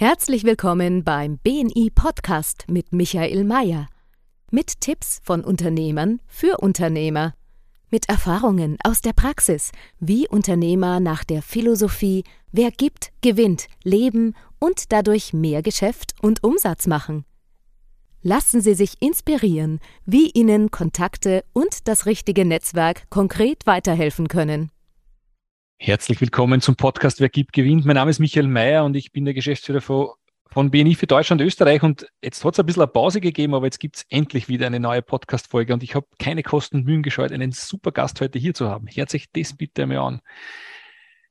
Herzlich willkommen beim BNI Podcast mit Michael Mayer. Mit Tipps von Unternehmern für Unternehmer. Mit Erfahrungen aus der Praxis, wie Unternehmer nach der Philosophie Wer gibt, gewinnt, leben und dadurch mehr Geschäft und Umsatz machen. Lassen Sie sich inspirieren, wie Ihnen Kontakte und das richtige Netzwerk konkret weiterhelfen können. Herzlich willkommen zum Podcast Wer gibt, gewinnt. Mein Name ist Michael Mayer und ich bin der Geschäftsführer von, von BNI für Deutschland und Österreich. Und jetzt hat es ein bisschen eine Pause gegeben, aber jetzt gibt es endlich wieder eine neue Podcast-Folge und ich habe keine Kosten und Mühen gescheut, einen super Gast heute hier zu haben. Hört sich das bitte einmal an.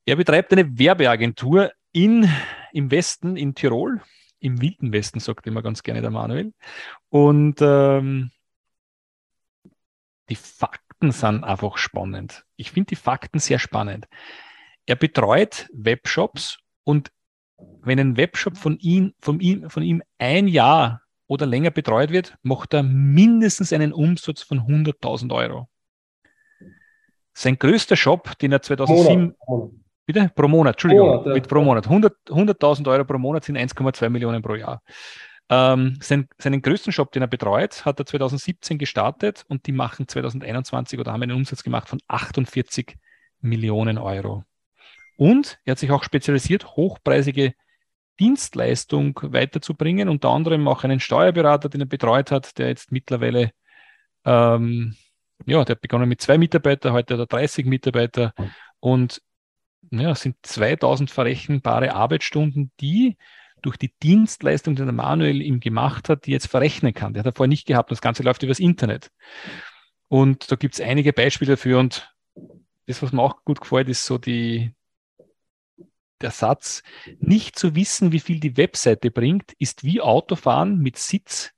Er betreibt eine Werbeagentur in, im Westen, in Tirol, im wilden Westen, sagt immer ganz gerne der Manuel. Und ähm, die Fakten Fakten sind einfach spannend. Ich finde die Fakten sehr spannend. Er betreut Webshops und wenn ein Webshop von ihm, von ihm, von ihm ein Jahr oder länger betreut wird, macht er mindestens einen Umsatz von 100.000 Euro. Sein größter Shop, den er 2007, Monat. bitte, pro Monat, Entschuldigung, Monat, ja. mit pro Monat, 100.000 100 Euro pro Monat sind 1,2 Millionen pro Jahr. Ähm, sein, seinen größten Shop, den er betreut, hat er 2017 gestartet und die machen 2021 oder haben einen Umsatz gemacht von 48 Millionen Euro. Und er hat sich auch spezialisiert, hochpreisige Dienstleistung weiterzubringen, unter anderem auch einen Steuerberater, den er betreut hat, der jetzt mittlerweile, ähm, ja, der hat begonnen mit zwei Mitarbeitern, heute hat er 30 Mitarbeiter und ja, sind 2000 verrechenbare Arbeitsstunden, die durch die Dienstleistung, die der Manuel ihm gemacht hat, die jetzt verrechnen kann. Der hat er vorher nicht gehabt. Das Ganze läuft übers Internet. Und da gibt es einige Beispiele dafür. Und das, was mir auch gut gefällt, ist so die, der Satz, nicht zu wissen, wie viel die Webseite bringt, ist wie Autofahren mit Sitz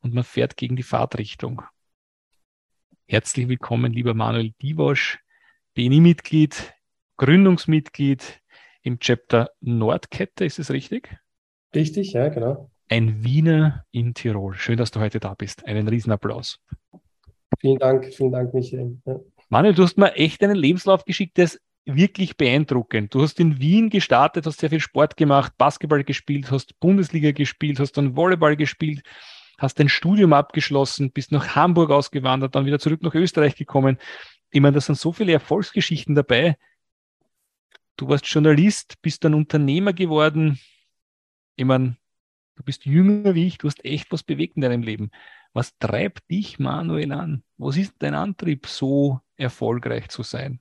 und man fährt gegen die Fahrtrichtung. Herzlich willkommen, lieber Manuel Divosch, BNI-Mitglied, Gründungsmitglied im Chapter Nordkette, ist es richtig? Richtig, ja, genau. Ein Wiener in Tirol. Schön, dass du heute da bist. Einen Riesenapplaus. Vielen Dank, vielen Dank, Michael. Ja. Manuel, du hast mir echt einen Lebenslauf geschickt, der ist wirklich beeindruckend. Du hast in Wien gestartet, hast sehr viel Sport gemacht, Basketball gespielt, hast Bundesliga gespielt, hast dann Volleyball gespielt, hast dein Studium abgeschlossen, bist nach Hamburg ausgewandert, dann wieder zurück nach Österreich gekommen. Ich meine, da sind so viele Erfolgsgeschichten dabei. Du warst Journalist, bist dann Unternehmer geworden, ich meine, du bist jünger wie ich, du hast echt was bewegt in deinem Leben. Was treibt dich, Manuel, an? Was ist dein Antrieb, so erfolgreich zu sein?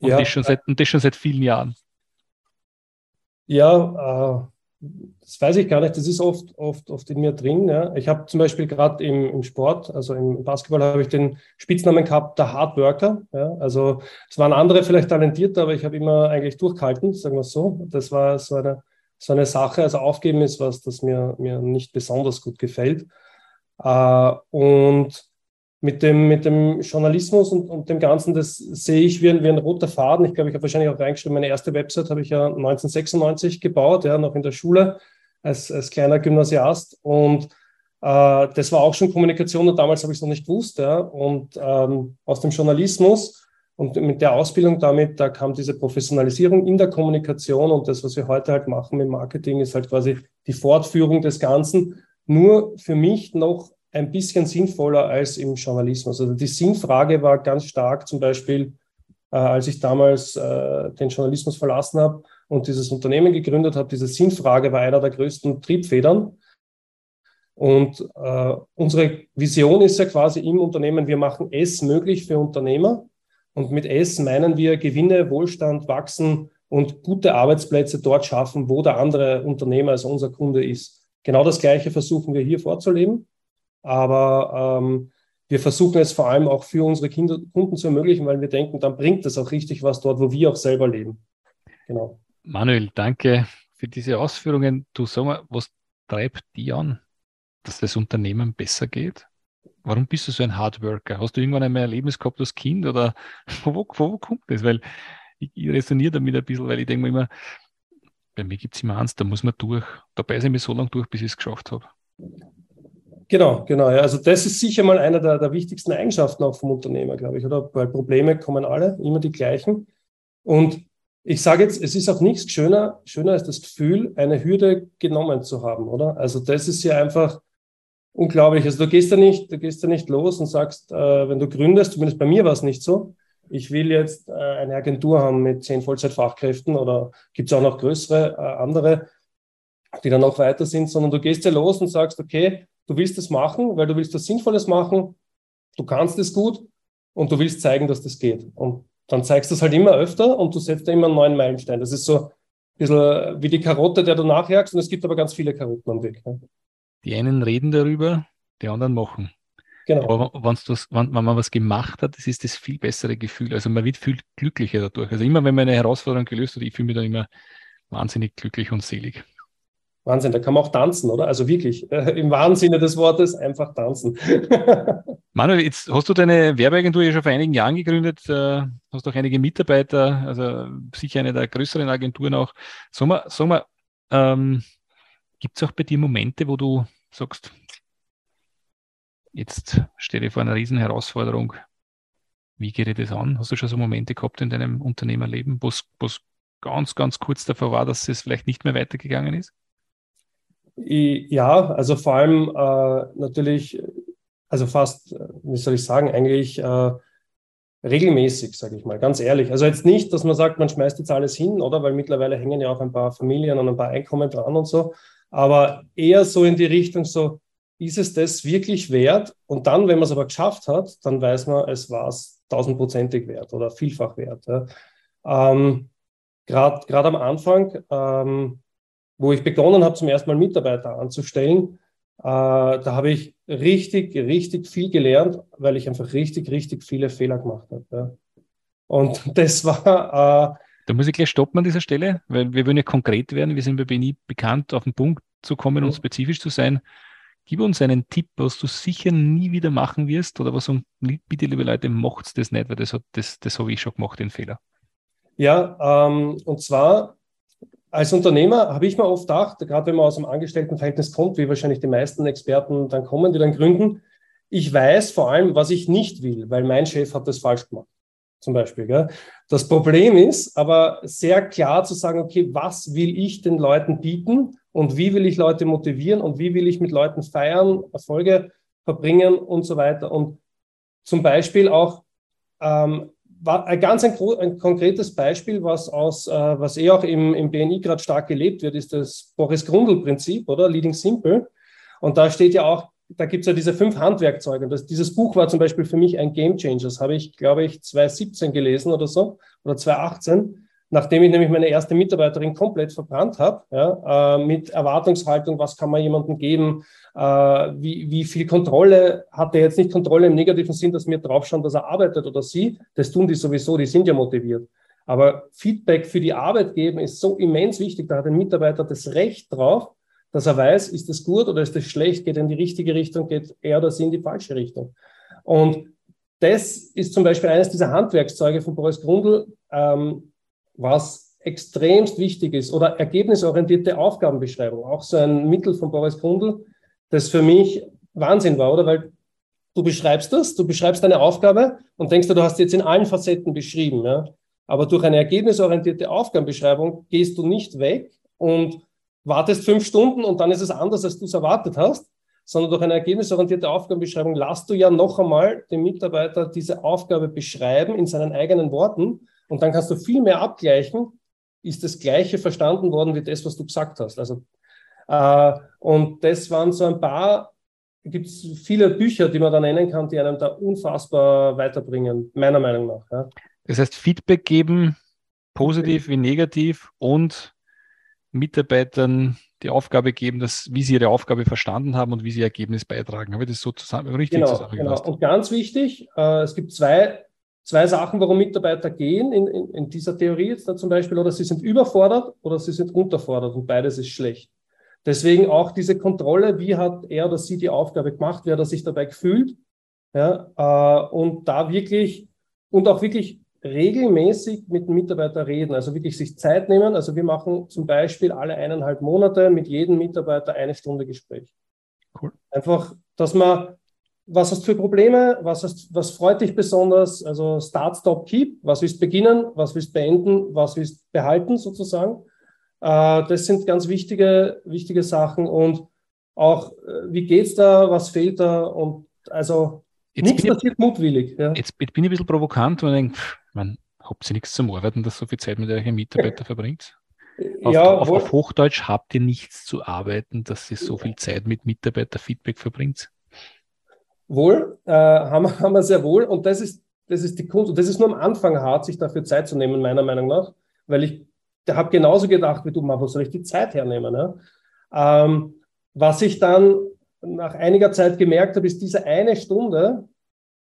Und, ja, das, schon seit, und das schon seit vielen Jahren. Ja, äh, das weiß ich gar nicht. Das ist oft, oft, oft in mir drin. Ja. Ich habe zum Beispiel gerade im, im Sport, also im Basketball, habe ich den Spitznamen gehabt, der Hardworker. Ja. Also es waren andere vielleicht talentiert, aber ich habe immer eigentlich durchgehalten, sagen wir es so. Das war so eine so eine Sache. Also aufgeben ist was, das mir, mir nicht besonders gut gefällt. Äh, und mit dem, mit dem Journalismus und, und dem Ganzen, das sehe ich wie ein, wie ein roter Faden. Ich glaube, ich habe wahrscheinlich auch reingeschrieben, meine erste Website habe ich ja 1996 gebaut, ja, noch in der Schule als, als kleiner Gymnasiast. Und äh, das war auch schon Kommunikation und damals habe ich es noch nicht gewusst. Ja. Und ähm, aus dem Journalismus und mit der Ausbildung damit, da kam diese Professionalisierung in der Kommunikation und das, was wir heute halt machen im Marketing, ist halt quasi die Fortführung des Ganzen. Nur für mich noch ein bisschen sinnvoller als im Journalismus. Also die Sinnfrage war ganz stark zum Beispiel, äh, als ich damals äh, den Journalismus verlassen habe und dieses Unternehmen gegründet habe, diese Sinnfrage war einer der größten Triebfedern. Und äh, unsere Vision ist ja quasi im Unternehmen, wir machen es möglich für Unternehmer, und mit S meinen wir Gewinne, Wohlstand, Wachsen und gute Arbeitsplätze dort schaffen, wo der andere Unternehmer, also unser Kunde ist. Genau das Gleiche versuchen wir hier vorzuleben. Aber ähm, wir versuchen es vor allem auch für unsere Kinder, Kunden zu ermöglichen, weil wir denken, dann bringt es auch richtig was dort, wo wir auch selber leben. Genau. Manuel, danke für diese Ausführungen. Du sag mal, was treibt die an, dass das Unternehmen besser geht? Warum bist du so ein Hardworker? Hast du irgendwann einmal ein Erlebnis gehabt als Kind oder wo, wo, kommt das? Weil ich, ich resoniere damit ein bisschen, weil ich denke mir immer, bei mir gibt es immer eins, da muss man durch. Da beiße ich mich so lange durch, bis ich es geschafft habe. Genau, genau. Ja. Also das ist sicher mal einer der, der wichtigsten Eigenschaften auch vom Unternehmer, glaube ich, oder? Weil Probleme kommen alle, immer die gleichen. Und ich sage jetzt, es ist auch nichts schöner, schöner als das Gefühl, eine Hürde genommen zu haben, oder? Also das ist ja einfach unglaublich. Also du gehst ja nicht, du gehst ja nicht los und sagst, äh, wenn du gründest, zumindest bei mir war es nicht so, ich will jetzt äh, eine Agentur haben mit zehn Vollzeitfachkräften oder gibt es auch noch größere, äh, andere, die dann noch weiter sind, sondern du gehst ja los und sagst, okay, du willst das machen, weil du willst was Sinnvolles machen, du kannst es gut und du willst zeigen, dass das geht. Und dann zeigst du es halt immer öfter und du setzt da immer einen neuen Meilenstein. Das ist so ein bisschen wie die Karotte, der du nachjagst und es gibt aber ganz viele Karotten am Weg. Ne? Die einen reden darüber, die anderen machen. Genau. Aber wenn, wenn man was gemacht hat, das ist das viel bessere Gefühl. Also man wird viel glücklicher dadurch. Also immer, wenn man eine Herausforderung gelöst hat, ich fühle mich dann immer wahnsinnig glücklich und selig. Wahnsinn, da kann man auch tanzen, oder? Also wirklich, äh, im wahren Sinne des Wortes einfach tanzen. Manuel, jetzt hast du deine Werbeagentur ja schon vor einigen Jahren gegründet, äh, hast auch einige Mitarbeiter, also sicher eine der größeren Agenturen auch. Sag mal, sag mal ähm, gibt es auch bei dir Momente, wo du sagst, jetzt stehe ich vor einer riesen Herausforderung, wie geht ich das an? Hast du schon so Momente gehabt in deinem Unternehmerleben, wo es ganz, ganz kurz davor war, dass es vielleicht nicht mehr weitergegangen ist? Ja, also vor allem äh, natürlich, also fast, wie soll ich sagen, eigentlich äh, regelmäßig, sage ich mal, ganz ehrlich. Also jetzt nicht, dass man sagt, man schmeißt jetzt alles hin, oder? Weil mittlerweile hängen ja auch ein paar Familien und ein paar Einkommen dran und so. Aber eher so in die Richtung so, ist es das wirklich wert? Und dann, wenn man es aber geschafft hat, dann weiß man, es war es tausendprozentig wert oder vielfach wert. Ja. Ähm, Gerade am Anfang ähm, wo ich begonnen habe, zum ersten Mal Mitarbeiter anzustellen, äh, da habe ich richtig, richtig viel gelernt, weil ich einfach richtig, richtig viele Fehler gemacht habe. Ja. Und das war. Äh, da muss ich gleich stoppen an dieser Stelle, weil wir wollen ja konkret werden. Wir sind bei BNI bekannt, auf den Punkt zu kommen und spezifisch zu sein. Gib uns einen Tipp, was du sicher nie wieder machen wirst oder was und bitte, liebe Leute, macht das nicht, weil das, hat, das, das habe ich schon gemacht, den Fehler. Ja, ähm, und zwar als Unternehmer habe ich mir oft gedacht, gerade wenn man aus einem Angestelltenverhältnis kommt, wie wahrscheinlich die meisten Experten dann kommen, die dann gründen, ich weiß vor allem, was ich nicht will, weil mein Chef hat das falsch gemacht. Zum Beispiel. Gell? Das Problem ist aber sehr klar zu sagen, okay, was will ich den Leuten bieten und wie will ich Leute motivieren und wie will ich mit Leuten feiern, Erfolge verbringen und so weiter. Und zum Beispiel auch ähm, war ein ganz ein, ein, konkretes Beispiel, was aus, äh, was eh auch im, im BNI gerade stark gelebt wird, ist das Boris Grundl-Prinzip, oder? Leading Simple. Und da steht ja auch, da gibt es ja diese fünf Handwerkzeuge. Das, dieses Buch war zum Beispiel für mich ein Game Changer. Das habe ich, glaube ich, 2017 gelesen oder so, oder 2018 nachdem ich nämlich meine erste Mitarbeiterin komplett verbrannt habe, ja, äh, mit Erwartungshaltung, was kann man jemandem geben, äh, wie, wie viel Kontrolle hat er jetzt nicht Kontrolle im negativen Sinn, dass wir draufschauen, dass er arbeitet oder sie, das tun die sowieso, die sind ja motiviert. Aber Feedback für die Arbeit geben ist so immens wichtig, da hat ein Mitarbeiter das Recht drauf, dass er weiß, ist das gut oder ist das schlecht, geht er in die richtige Richtung, geht er oder sie in die falsche Richtung. Und das ist zum Beispiel eines dieser Handwerkszeuge von Boris Grundl, ähm, was extremst wichtig ist, oder ergebnisorientierte Aufgabenbeschreibung, auch so ein Mittel von Boris Grundl, das für mich Wahnsinn war, oder? Weil du beschreibst das, du beschreibst deine Aufgabe und denkst du hast jetzt in allen Facetten beschrieben, ja. Aber durch eine ergebnisorientierte Aufgabenbeschreibung gehst du nicht weg und wartest fünf Stunden und dann ist es anders, als du es erwartet hast, sondern durch eine ergebnisorientierte Aufgabenbeschreibung lasst du ja noch einmal den Mitarbeiter diese Aufgabe beschreiben in seinen eigenen Worten und dann kannst du viel mehr abgleichen, ist das Gleiche verstanden worden wie das, was du gesagt hast. Also, äh, und das waren so ein paar, gibt es viele Bücher, die man da nennen kann, die einem da unfassbar weiterbringen, meiner Meinung nach. Ja. Das heißt, Feedback geben, positiv wie negativ und Mitarbeitern die Aufgabe geben, dass, wie sie ihre Aufgabe verstanden haben und wie sie ihr Ergebnis beitragen. Habe ich das so zusammen, richtig genau, zusammengefasst? Genau. Und ganz wichtig, äh, es gibt zwei zwei Sachen, warum Mitarbeiter gehen in, in, in dieser Theorie jetzt da zum Beispiel, oder sie sind überfordert oder sie sind unterfordert und beides ist schlecht. Deswegen auch diese Kontrolle, wie hat er oder sie die Aufgabe gemacht, wie hat er sich dabei gefühlt, ja, äh, und da wirklich und auch wirklich regelmäßig mit dem Mitarbeiter reden, also wirklich sich Zeit nehmen. Also wir machen zum Beispiel alle eineinhalb Monate mit jedem Mitarbeiter eine Stunde Gespräch. Cool. Einfach, dass man was hast du für Probleme? Was, hast, was freut dich besonders? Also Start, Stop, Keep. Was willst du beginnen? Was willst du beenden? Was willst du behalten sozusagen? Äh, das sind ganz wichtige, wichtige Sachen. Und auch, äh, wie geht's da? Was fehlt da? Und also jetzt nichts passiert mutwillig. Ja. Jetzt bin ich ein bisschen provokant und denke, man, habt ihr nichts zum Arbeiten, dass so viel Zeit mit euren Mitarbeitern verbringt? Auf, ja, auf, auf, Hochdeutsch habt ihr nichts zu arbeiten, dass ihr so viel Zeit mit Mitarbeiterfeedback verbringt? Wohl, äh, haben, haben wir sehr wohl. Und das ist, das ist die Kunst. Und das ist nur am Anfang hart, sich dafür Zeit zu nehmen, meiner Meinung nach. Weil ich habe genauso gedacht wie du, man, wo soll ich die Zeit hernehmen? Ne? Ähm, was ich dann nach einiger Zeit gemerkt habe, ist diese eine Stunde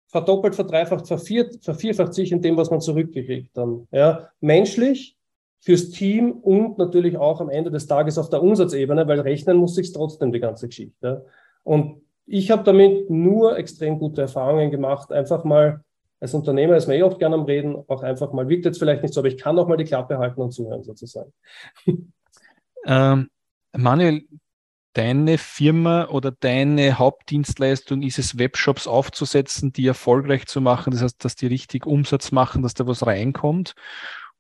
verdoppelt, verdreifacht, vervier, vervierfacht sich in dem, was man zurückkriegt dann. Ja? Menschlich, fürs Team und natürlich auch am Ende des Tages auf der Umsatzebene, weil rechnen muss sich trotzdem die ganze Geschichte. Und ich habe damit nur extrem gute Erfahrungen gemacht. Einfach mal als Unternehmer ist man eh oft gerne am Reden, auch einfach mal, wirkt jetzt vielleicht nicht so, aber ich kann auch mal die Klappe halten und zuhören sozusagen. Ähm, Manuel, deine Firma oder deine Hauptdienstleistung ist es, Webshops aufzusetzen, die erfolgreich zu machen, das heißt, dass die richtig Umsatz machen, dass da was reinkommt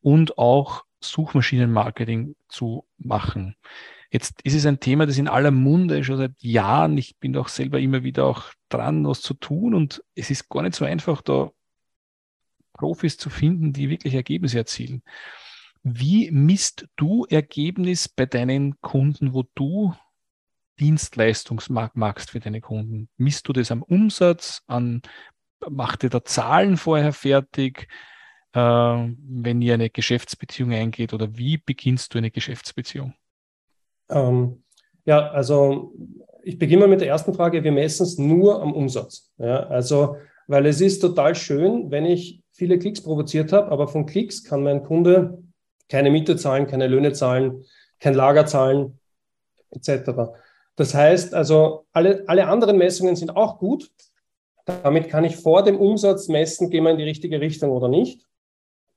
und auch Suchmaschinenmarketing zu machen. Jetzt ist es ein Thema, das in aller Munde schon seit Jahren. Ich bin auch selber immer wieder auch dran, was zu tun. Und es ist gar nicht so einfach, da Profis zu finden, die wirklich Ergebnisse erzielen. Wie misst du Ergebnis bei deinen Kunden, wo du Dienstleistungsmarkt machst für deine Kunden? Misst du das am Umsatz, an, macht ihr da Zahlen vorher fertig, äh, wenn ihr eine Geschäftsbeziehung eingeht oder wie beginnst du eine Geschäftsbeziehung? Ähm, ja, also ich beginne mal mit der ersten Frage. Wir messen es nur am Umsatz. Ja, also, weil es ist total schön, wenn ich viele Klicks provoziert habe, aber von Klicks kann mein Kunde keine Miete zahlen, keine Löhne zahlen, kein Lager zahlen, etc. Das heißt also, alle, alle anderen Messungen sind auch gut. Damit kann ich vor dem Umsatz messen, gehen wir in die richtige Richtung oder nicht.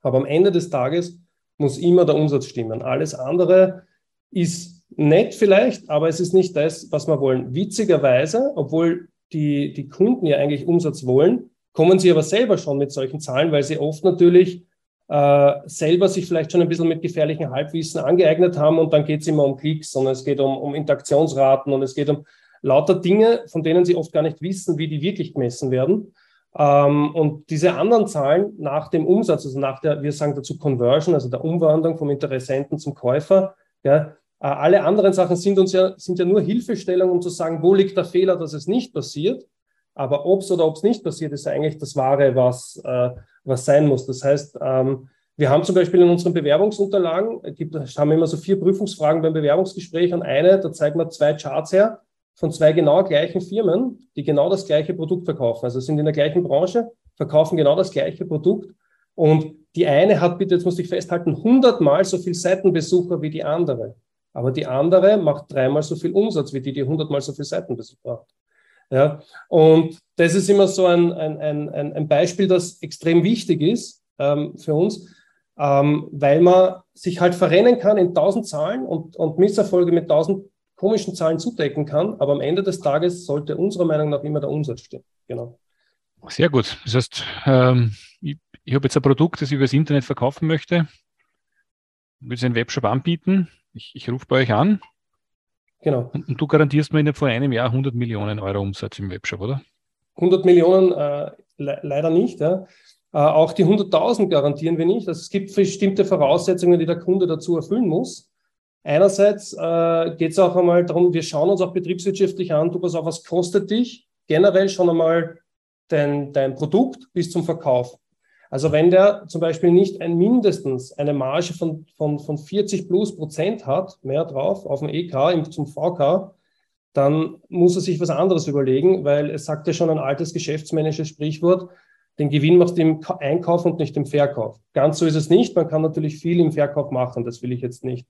Aber am Ende des Tages muss immer der Umsatz stimmen. Alles andere ist nett vielleicht, aber es ist nicht das, was wir wollen. Witzigerweise, obwohl die, die Kunden ja eigentlich Umsatz wollen, kommen sie aber selber schon mit solchen Zahlen, weil sie oft natürlich äh, selber sich vielleicht schon ein bisschen mit gefährlichen Halbwissen angeeignet haben und dann geht es immer um Klicks, sondern es geht um, um Interaktionsraten und es geht um lauter Dinge, von denen sie oft gar nicht wissen, wie die wirklich gemessen werden. Ähm, und diese anderen Zahlen nach dem Umsatz, also nach der, wir sagen dazu Conversion, also der Umwandlung vom Interessenten zum Käufer, ja, äh, alle anderen Sachen sind uns ja, sind ja nur Hilfestellung, um zu sagen, wo liegt der Fehler, dass es nicht passiert. Aber ob es oder ob es nicht passiert, ist eigentlich das Wahre, was, äh, was sein muss. Das heißt, ähm, wir haben zum Beispiel in unseren Bewerbungsunterlagen, gibt, haben wir immer so vier Prüfungsfragen beim Bewerbungsgespräch und eine, da zeigen wir zwei Charts her von zwei genau gleichen Firmen, die genau das gleiche Produkt verkaufen. Also sind in der gleichen Branche, verkaufen genau das gleiche Produkt. Und die eine hat, bitte, jetzt muss ich festhalten, hundertmal so viel Seitenbesucher wie die andere. Aber die andere macht dreimal so viel Umsatz wie die, die hundertmal so viel Seitenbesuch hat. Ja, und das ist immer so ein, ein, ein, ein Beispiel, das extrem wichtig ist ähm, für uns, ähm, weil man sich halt verrennen kann in tausend Zahlen und, und Misserfolge mit tausend komischen Zahlen zudecken kann. Aber am Ende des Tages sollte unserer Meinung nach immer der Umsatz stehen. Genau. Sehr gut. Das heißt, ähm, ich, ich habe jetzt ein Produkt, das ich über das Internet verkaufen möchte, will es einen Webshop anbieten ich, ich rufe bei euch an. Genau. Und, und, du garantierst mir vor einem Jahr 100 Millionen Euro Umsatz im Webshop, oder? 100 Millionen äh, le leider nicht. Ja. Äh, auch die 100.000 garantieren wir nicht. Also es gibt bestimmte Voraussetzungen, die der Kunde dazu erfüllen muss. Einerseits äh, geht es auch einmal darum, wir schauen uns auch betriebswirtschaftlich an, du pass auf, was kostet dich generell schon einmal dein, dein Produkt bis zum Verkauf. Also wenn der zum Beispiel nicht ein mindestens eine Marge von, von, von 40 plus Prozent hat, mehr drauf, auf dem EK zum VK, dann muss er sich was anderes überlegen, weil es sagt ja schon ein altes geschäftsmännisches Sprichwort, den Gewinn macht im Einkauf und nicht im Verkauf. Ganz so ist es nicht. Man kann natürlich viel im Verkauf machen, das will ich jetzt nicht,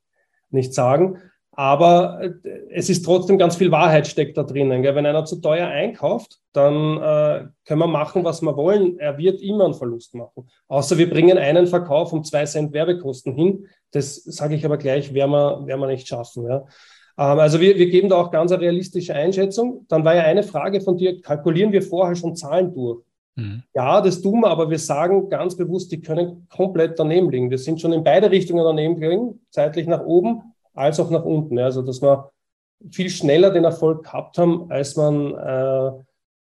nicht sagen. Aber äh, es ist trotzdem ganz viel Wahrheit steckt da drinnen. Gell? Wenn einer zu teuer einkauft, dann äh, können wir machen, was wir wollen. Er wird immer einen Verlust machen. Außer wir bringen einen Verkauf um zwei Cent Werbekosten hin. Das sage ich aber gleich, werden wir, werden wir nicht schaffen. Ja? Ähm, also wir, wir geben da auch ganz eine realistische Einschätzung. Dann war ja eine Frage von dir, kalkulieren wir vorher schon Zahlen durch? Mhm. Ja, das tun wir, aber wir sagen ganz bewusst, die können komplett daneben liegen. Wir sind schon in beide Richtungen daneben gelegen, zeitlich nach oben als auch nach unten. Also dass wir viel schneller den Erfolg gehabt haben, als man, äh,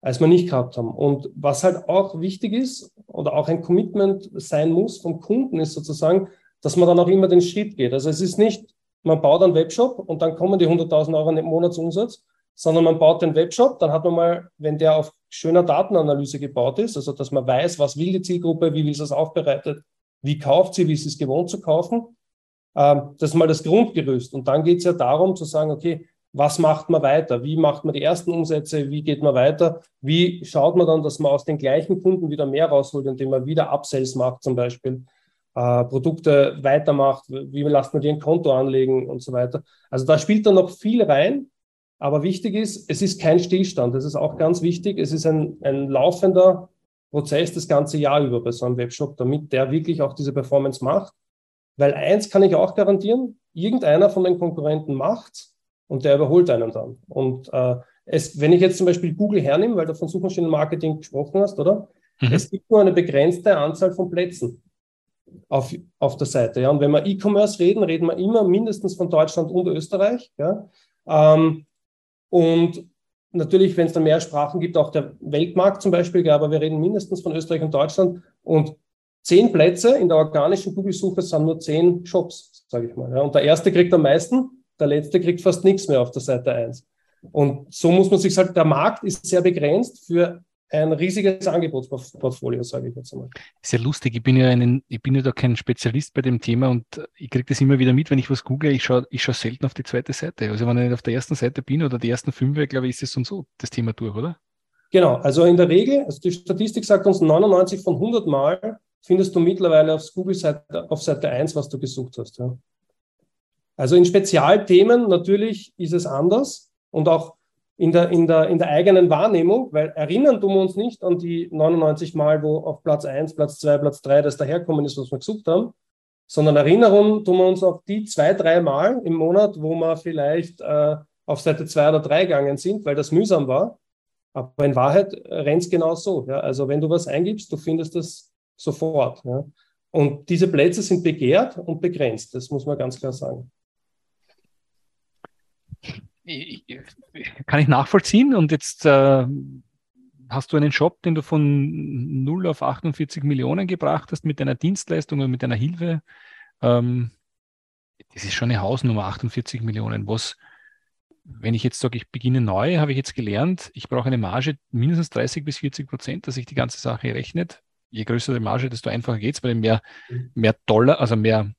als man nicht gehabt haben. Und was halt auch wichtig ist oder auch ein Commitment sein muss vom Kunden, ist sozusagen, dass man dann auch immer den Schritt geht. Also es ist nicht, man baut einen Webshop und dann kommen die 100.000 Euro im Monatsumsatz, sondern man baut den Webshop, dann hat man mal, wenn der auf schöner Datenanalyse gebaut ist, also dass man weiß, was will die Zielgruppe, wie will sie es aufbereitet, wie kauft sie, wie sie es gewohnt zu kaufen. Ähm, das ist mal das Grundgerüst. Und dann geht es ja darum zu sagen, okay, was macht man weiter? Wie macht man die ersten Umsätze? Wie geht man weiter? Wie schaut man dann, dass man aus den gleichen Kunden wieder mehr rausholt, indem man wieder Upsells macht zum Beispiel, äh, Produkte weitermacht, wie lässt man die ein Konto anlegen und so weiter. Also da spielt dann noch viel rein. Aber wichtig ist, es ist kein Stillstand. Das ist auch ganz wichtig. Es ist ein, ein laufender Prozess das ganze Jahr über bei so einem Webshop, damit der wirklich auch diese Performance macht. Weil eins kann ich auch garantieren, irgendeiner von den Konkurrenten macht und der überholt einen dann. Und äh, es, wenn ich jetzt zum Beispiel Google hernehme, weil du von Suchmaschinenmarketing gesprochen hast, oder? Mhm. Es gibt nur eine begrenzte Anzahl von Plätzen auf, auf der Seite. Ja? Und wenn wir E-Commerce reden, reden wir immer mindestens von Deutschland und Österreich. Ja? Ähm, und natürlich, wenn es da mehr Sprachen gibt, auch der Weltmarkt zum Beispiel, aber wir reden mindestens von Österreich und Deutschland. Und zehn Plätze in der organischen Google-Suche sind nur zehn Shops, sage ich mal. Ja. Und der erste kriegt am meisten, der letzte kriegt fast nichts mehr auf der Seite 1. Und so muss man sich halt, der Markt ist sehr begrenzt für ein riesiges Angebotsportfolio, sage ich jetzt einmal. Sehr lustig. Ich bin ja einen, ich bin ja da kein Spezialist bei dem Thema und ich kriege das immer wieder mit, wenn ich was google. Ich schaue ich schau selten auf die zweite Seite. Also wenn ich auf der ersten Seite bin oder die ersten fünf, glaube ich, ist es und so das Thema durch, oder? Genau. Also in der Regel, also die Statistik sagt uns 99 von 100 Mal findest du mittlerweile auf Google Seite, auf Seite 1, was du gesucht hast. Ja. Also in Spezialthemen natürlich ist es anders und auch in der, in, der, in der eigenen Wahrnehmung, weil erinnern tun wir uns nicht an die 99 Mal, wo auf Platz 1, Platz 2, Platz 3 das daherkommen ist, was wir gesucht haben, sondern Erinnerung tun wir uns auf die zwei, drei Mal im Monat, wo wir vielleicht äh, auf Seite 2 oder 3 gegangen sind, weil das mühsam war. Aber in Wahrheit rennt es genau so. Ja? Also wenn du was eingibst, du findest das sofort. Ja? Und diese Plätze sind begehrt und begrenzt, das muss man ganz klar sagen kann ich nachvollziehen. Und jetzt äh, hast du einen Shop, den du von 0 auf 48 Millionen gebracht hast mit deiner Dienstleistung oder mit deiner Hilfe. Ähm, das ist schon eine Hausnummer, 48 Millionen. Was, wenn ich jetzt sage, ich beginne neu, habe ich jetzt gelernt, ich brauche eine Marge mindestens 30 bis 40 Prozent, dass sich die ganze Sache rechnet. Je größer die Marge, desto einfacher geht es, weil ich mehr, mhm. mehr Dollar, also mehr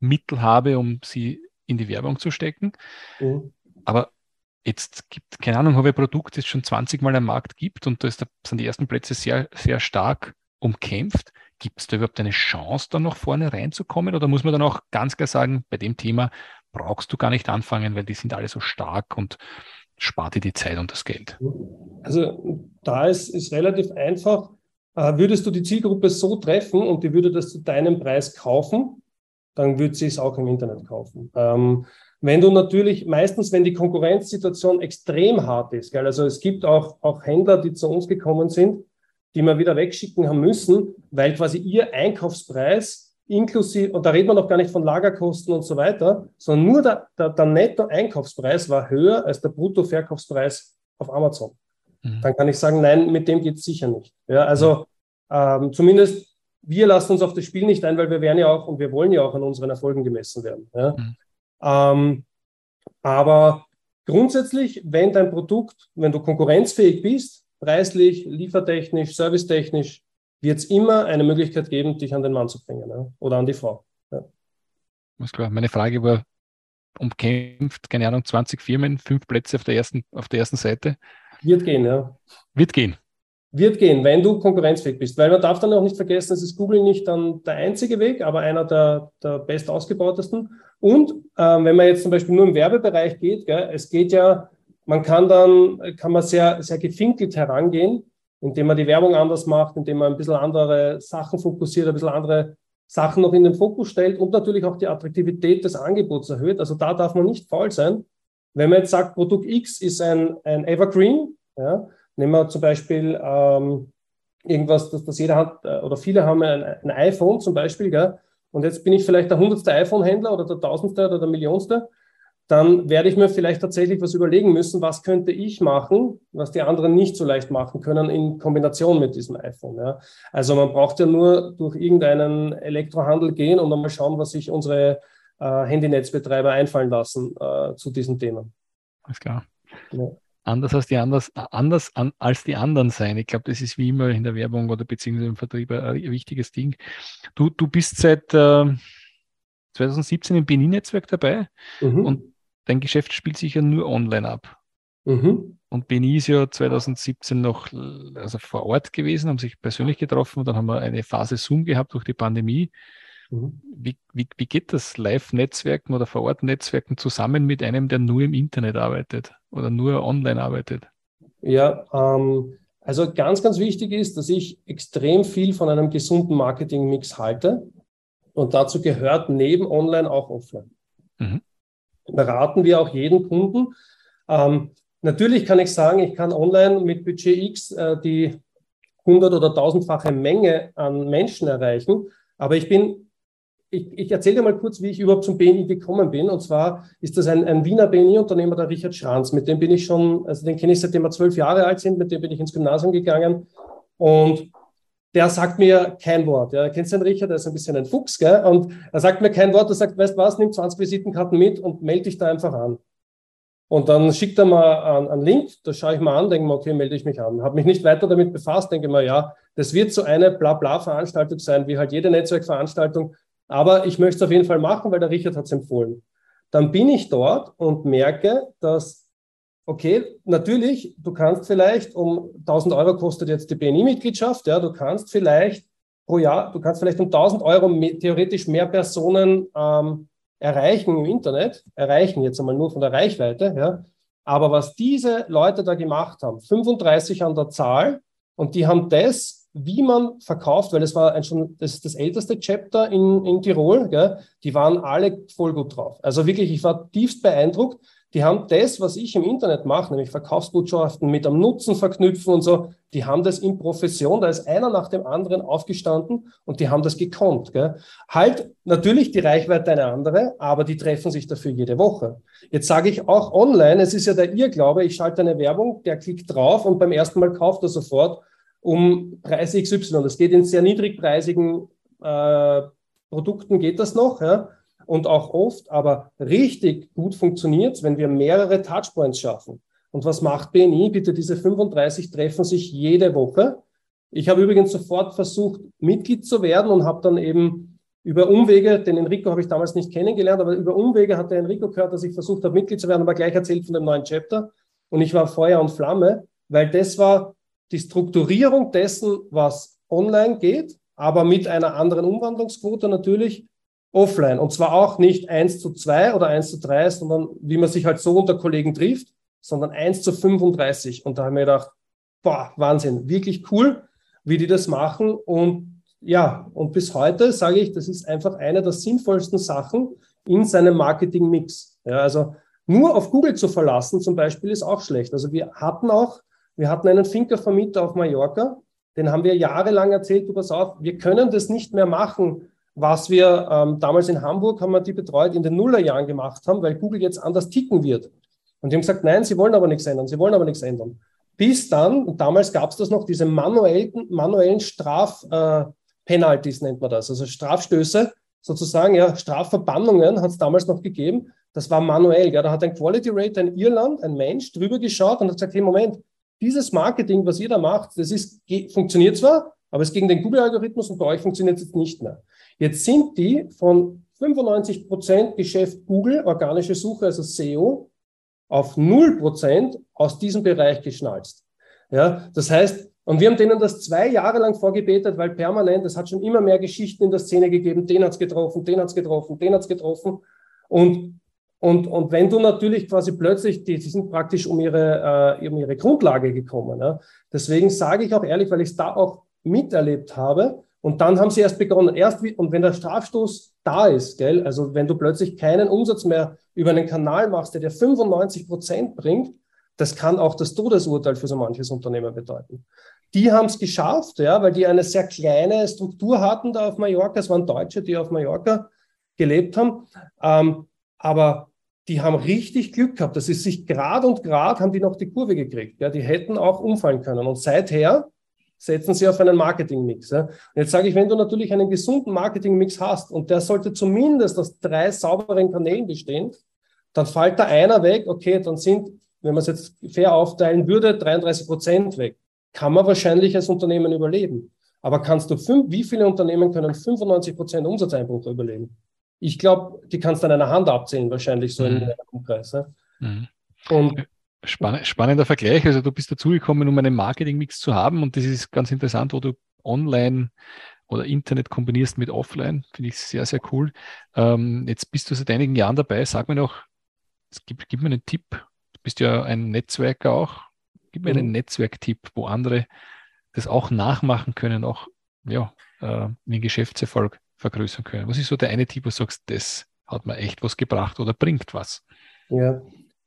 Mittel habe, um sie in die Werbung zu stecken. Mhm. Aber jetzt gibt, keine Ahnung, habe ich ein Produkt, das schon 20 Mal am Markt gibt und da ist, sind die ersten Plätze sehr, sehr stark umkämpft. Gibt es da überhaupt eine Chance, da noch vorne reinzukommen? Oder muss man dann auch ganz klar sagen, bei dem Thema brauchst du gar nicht anfangen, weil die sind alle so stark und spart dir die Zeit und das Geld? Also da ist, ist relativ einfach. Äh, würdest du die Zielgruppe so treffen und die würde das zu deinem Preis kaufen, dann würde sie es auch im Internet kaufen. Ähm, wenn du natürlich, meistens, wenn die Konkurrenzsituation extrem hart ist, gell, also es gibt auch, auch Händler, die zu uns gekommen sind, die wir wieder wegschicken haben müssen, weil quasi ihr Einkaufspreis inklusive, und da reden wir noch gar nicht von Lagerkosten und so weiter, sondern nur der, der, der Netto-Einkaufspreis war höher als der Brutto-Verkaufspreis auf Amazon. Mhm. Dann kann ich sagen, nein, mit dem geht es sicher nicht. Ja, also ähm, zumindest wir lassen uns auf das Spiel nicht ein, weil wir werden ja auch und wir wollen ja auch an unseren Erfolgen gemessen werden. Ja. Mhm. Ähm, aber grundsätzlich, wenn dein Produkt, wenn du konkurrenzfähig bist, preislich, liefertechnisch, servicetechnisch, wird es immer eine Möglichkeit geben, dich an den Mann zu bringen ja? oder an die Frau. Ja. Alles klar. Meine Frage war umkämpft, keine Ahnung, 20 Firmen, fünf Plätze auf der ersten, auf der ersten Seite. Wird gehen, ja. Wird gehen. Wird gehen, wenn du konkurrenzfähig bist. Weil man darf dann auch nicht vergessen, es ist Google nicht dann der einzige Weg, aber einer der, der best ausgebautesten. Und ähm, wenn man jetzt zum Beispiel nur im Werbebereich geht, gell, es geht ja, man kann dann, kann man sehr, sehr gefinkelt herangehen, indem man die Werbung anders macht, indem man ein bisschen andere Sachen fokussiert, ein bisschen andere Sachen noch in den Fokus stellt und natürlich auch die Attraktivität des Angebots erhöht. Also da darf man nicht faul sein. Wenn man jetzt sagt, Produkt X ist ein, ein Evergreen, ja, nehmen wir zum Beispiel ähm, irgendwas, das, das jeder hat, äh, oder viele haben ein, ein iPhone zum Beispiel, gell? und jetzt bin ich vielleicht der hundertste iPhone-Händler oder der tausendste oder der millionste, dann werde ich mir vielleicht tatsächlich was überlegen müssen, was könnte ich machen, was die anderen nicht so leicht machen können in Kombination mit diesem iPhone. Ja. Also man braucht ja nur durch irgendeinen Elektrohandel gehen und dann mal schauen, was sich unsere äh, Handynetzbetreiber einfallen lassen äh, zu diesem Thema. Alles klar. Ja anders als die, anders, anders an, als die anderen sein. Ich glaube, das ist wie immer in der Werbung oder beziehungsweise im Vertrieb ein, wichtiges Ding. Du, du bist seit äh, 2017 im Benin-Netzwerk dabei mhm. und dein Geschäft spielt sich ja nur online ab. Mhm. Und Beni ist ja 2017 noch also vor Ort gewesen, haben sich persönlich getroffen und dann haben wir eine Phase Zoom gehabt durch die Pandemie. Mhm. Wie, wie, wie geht das Live-Netzwerken oder Vor-Ort-Netzwerken zusammen mit einem, der nur im Internet arbeitet oder nur online arbeitet? Ja, ähm, also ganz, ganz wichtig ist, dass ich extrem viel von einem gesunden Marketing-Mix halte. Und dazu gehört neben Online auch Offline. Mhm. Beraten wir auch jeden Kunden. Ähm, natürlich kann ich sagen, ich kann online mit Budget X äh, die 100 oder 1000-fache Menge an Menschen erreichen. Aber ich bin ich, ich erzähle dir mal kurz, wie ich überhaupt zum BNI gekommen bin. Und zwar ist das ein, ein Wiener BNI-Unternehmer, der Richard Schranz. Mit dem bin ich schon, also den kenne ich seitdem wir zwölf Jahre alt sind, mit dem bin ich ins Gymnasium gegangen. Und der sagt mir kein Wort. Ja, kennst du den Richard? Der ist ein bisschen ein Fuchs, gell? Und er sagt mir kein Wort. Er sagt, weißt du was, nimm 20 Visitenkarten mit und melde dich da einfach an. Und dann schickt er mal einen Link, da schaue ich mal an, denke mir, okay, melde ich mich an. Habe mich nicht weiter damit befasst, denke mir, ja, das wird so eine Blabla-Veranstaltung sein, wie halt jede Netzwerkveranstaltung. Aber ich möchte es auf jeden Fall machen, weil der Richard hat es empfohlen. Dann bin ich dort und merke, dass, okay, natürlich, du kannst vielleicht um 1000 Euro kostet jetzt die BNI-Mitgliedschaft, ja, du kannst vielleicht pro Jahr, du kannst vielleicht um 1000 Euro mehr, theoretisch mehr Personen ähm, erreichen im Internet, erreichen jetzt einmal nur von der Reichweite, ja. Aber was diese Leute da gemacht haben, 35 an der Zahl, und die haben das wie man verkauft, weil es war ein schon das, das älteste Chapter in, in Tirol, gell? die waren alle voll gut drauf. Also wirklich, ich war tiefst beeindruckt. Die haben das, was ich im Internet mache, nämlich Verkaufsbotschaften mit am Nutzen verknüpfen und so, die haben das in Profession, da ist einer nach dem anderen aufgestanden und die haben das gekonnt. Gell? Halt natürlich die Reichweite eine andere, aber die treffen sich dafür jede Woche. Jetzt sage ich auch online, es ist ja der Irrglaube, ich schalte eine Werbung, der klickt drauf und beim ersten Mal kauft er sofort um Preis XY. Das geht in sehr niedrigpreisigen äh, Produkten, geht das noch, ja? und auch oft, aber richtig gut funktioniert wenn wir mehrere Touchpoints schaffen. Und was macht BNI? Bitte, diese 35 treffen sich jede Woche. Ich habe übrigens sofort versucht, Mitglied zu werden und habe dann eben über Umwege, den Enrico habe ich damals nicht kennengelernt, aber über Umwege hat der Enrico gehört, dass ich versucht habe, Mitglied zu werden, aber gleich erzählt von dem neuen Chapter. Und ich war Feuer und Flamme, weil das war die Strukturierung dessen, was online geht, aber mit einer anderen Umwandlungsquote natürlich offline. Und zwar auch nicht 1 zu 2 oder 1 zu 3, sondern wie man sich halt so unter Kollegen trifft, sondern 1 zu 35. Und da haben wir gedacht, boah, Wahnsinn, wirklich cool, wie die das machen. Und ja, und bis heute sage ich, das ist einfach eine der sinnvollsten Sachen in seinem Marketing-Mix. Ja, also nur auf Google zu verlassen zum Beispiel ist auch schlecht. Also wir hatten auch wir hatten einen Finca-Vermieter auf Mallorca, den haben wir jahrelang erzählt, du pass auf, wir können das nicht mehr machen, was wir ähm, damals in Hamburg haben wir die betreut, in den Nullerjahren gemacht haben, weil Google jetzt anders ticken wird. Und die haben gesagt, nein, sie wollen aber nichts ändern, sie wollen aber nichts ändern. Bis dann, und damals gab es das noch, diese manuellen, manuellen Strafpenalties äh, nennt man das, also Strafstöße, sozusagen, ja, Strafverbannungen hat es damals noch gegeben. Das war manuell. Ja, da hat ein Quality Rate in Irland, ein Mensch, drüber geschaut und hat gesagt, hey, Moment, dieses Marketing, was ihr da macht, das ist, funktioniert zwar, aber es gegen den Google-Algorithmus und bei euch funktioniert es jetzt nicht mehr. Jetzt sind die von 95 Prozent Geschäft Google, organische Suche, also SEO, auf 0 Prozent aus diesem Bereich geschnalzt. Ja, das heißt, und wir haben denen das zwei Jahre lang vorgebetet, weil permanent, es hat schon immer mehr Geschichten in der Szene gegeben, den hat's getroffen, den hat's getroffen, den hat's getroffen. Und und, und wenn du natürlich quasi plötzlich, die, die sind praktisch um ihre, äh, um ihre Grundlage gekommen. Ja. Deswegen sage ich auch ehrlich, weil ich es da auch miterlebt habe. Und dann haben sie erst begonnen. Erst wie, und wenn der Strafstoß da ist, gell? Also wenn du plötzlich keinen Umsatz mehr über einen Kanal machst, der dir 95 Prozent bringt, das kann auch das Todesurteil für so manches Unternehmen bedeuten. Die haben es geschafft, ja, weil die eine sehr kleine Struktur hatten da auf Mallorca. Es waren Deutsche, die auf Mallorca gelebt haben. Ähm, aber die haben richtig Glück gehabt. Das ist sich grad und grad haben die noch die Kurve gekriegt. Ja, die hätten auch umfallen können. Und seither setzen sie auf einen Marketingmix. Ja. Und jetzt sage ich, wenn du natürlich einen gesunden Marketingmix hast und der sollte zumindest aus drei sauberen Kanälen bestehen, dann fällt da einer weg, okay, dann sind, wenn man es jetzt fair aufteilen würde, 33 Prozent weg. Kann man wahrscheinlich als Unternehmen überleben. Aber kannst du fünf, wie viele Unternehmen können 95 Prozent Umsatzeinbruch überleben? Ich glaube, die kannst du an einer Hand abzählen, wahrscheinlich so mhm. in einem Umkreis. Ja. Mhm. Und Spann spannender Vergleich. Also du bist dazugekommen, um einen Marketingmix zu haben und das ist ganz interessant, wo du online oder Internet kombinierst mit Offline. Finde ich sehr, sehr cool. Ähm, jetzt bist du seit einigen Jahren dabei. Sag mir noch, gib, gib mir einen Tipp. Du bist ja ein Netzwerker auch. Gib mir mhm. einen Netzwerktipp, wo andere das auch nachmachen können, auch ja, äh, den Geschäftserfolg vergrößern können. Was ist so der eine Tipp, wo du sagst, das hat mir echt was gebracht oder bringt was? Ja,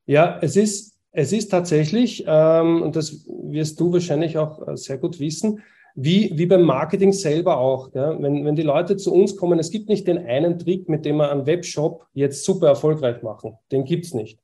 ja es ist es ist tatsächlich, ähm, und das wirst du wahrscheinlich auch äh, sehr gut wissen, wie, wie beim Marketing selber auch. Ja? Wenn, wenn die Leute zu uns kommen, es gibt nicht den einen Trick, mit dem wir einen Webshop jetzt super erfolgreich machen. Den gibt's nicht.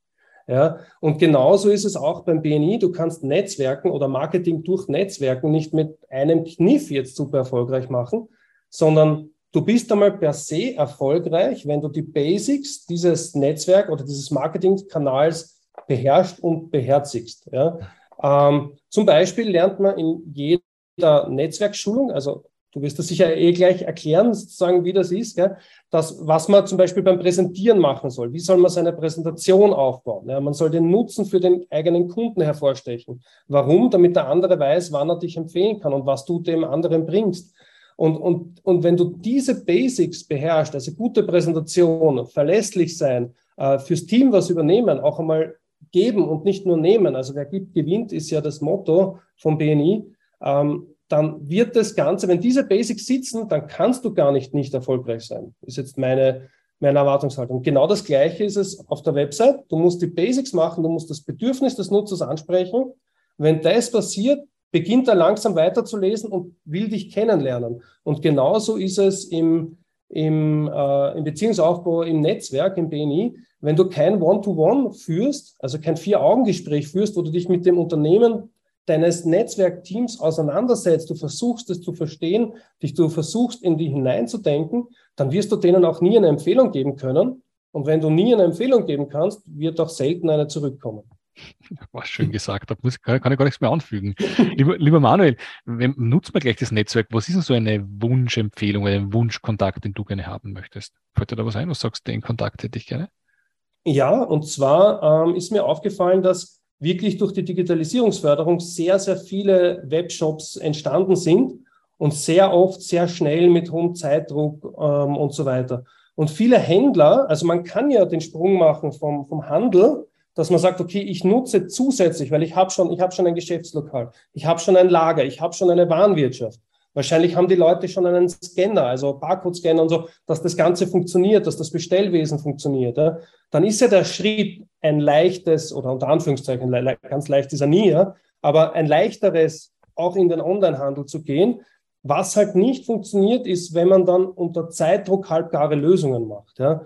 Ja, und genauso ist es auch beim BNI. Du kannst Netzwerken oder Marketing durch Netzwerken nicht mit einem Kniff jetzt super erfolgreich machen, sondern du bist einmal per se erfolgreich, wenn du die Basics dieses Netzwerk oder dieses Marketingkanals beherrscht und beherzigst. Ja. Ähm, zum Beispiel lernt man in jeder Netzwerkschulung, also du wirst das sicher eh gleich erklären, sozusagen, wie das ist, gell, dass, was man zum Beispiel beim Präsentieren machen soll. Wie soll man seine Präsentation aufbauen? Ja, man soll den Nutzen für den eigenen Kunden hervorstechen. Warum? Damit der andere weiß, wann er dich empfehlen kann und was du dem anderen bringst. Und, und, und wenn du diese Basics beherrschst, also gute Präsentation, verlässlich sein, äh, fürs Team was übernehmen, auch einmal geben und nicht nur nehmen, also wer gibt, gewinnt, ist ja das Motto vom BNI, ähm, dann wird das Ganze, wenn diese Basics sitzen, dann kannst du gar nicht nicht erfolgreich sein. Ist jetzt meine, meine Erwartungshaltung. Genau das Gleiche ist es auf der Website. Du musst die Basics machen, du musst das Bedürfnis des Nutzers ansprechen. Wenn das passiert, beginnt er langsam weiterzulesen und will dich kennenlernen. Und genauso ist es im, im, äh, im Beziehungsaufbau im Netzwerk, im BNI. Wenn du kein One-to-One -One führst, also kein Vier-Augen-Gespräch führst, wo du dich mit dem Unternehmen deines Netzwerkteams auseinandersetzt, du versuchst es zu verstehen, dich du versuchst in die hineinzudenken, dann wirst du denen auch nie eine Empfehlung geben können. Und wenn du nie eine Empfehlung geben kannst, wird auch selten eine zurückkommen. Was schön gesagt, muss, kann, kann ich gar nichts mehr anfügen. lieber, lieber Manuel, wenn, nutzt man gleich das Netzwerk. Was ist denn so eine Wunschempfehlung ein Wunschkontakt, den du gerne haben möchtest? Fällt dir da was ein, was sagst, den Kontakt hätte ich gerne? Ja, und zwar ähm, ist mir aufgefallen, dass wirklich durch die Digitalisierungsförderung sehr, sehr viele Webshops entstanden sind und sehr oft sehr schnell mit hohem Zeitdruck ähm, und so weiter. Und viele Händler, also man kann ja den Sprung machen vom, vom Handel, dass man sagt, okay, ich nutze zusätzlich, weil ich habe schon, ich habe schon ein Geschäftslokal, ich habe schon ein Lager, ich habe schon eine Warenwirtschaft. Wahrscheinlich haben die Leute schon einen Scanner, also Barcode-Scanner und so, dass das Ganze funktioniert, dass das Bestellwesen funktioniert. Ja. Dann ist ja der Schritt ein leichtes, oder unter Anführungszeichen, ganz leicht ist er nie, ja, aber ein leichteres, auch in den Onlinehandel zu gehen. Was halt nicht funktioniert, ist, wenn man dann unter Zeitdruck halbgare Lösungen macht. Ja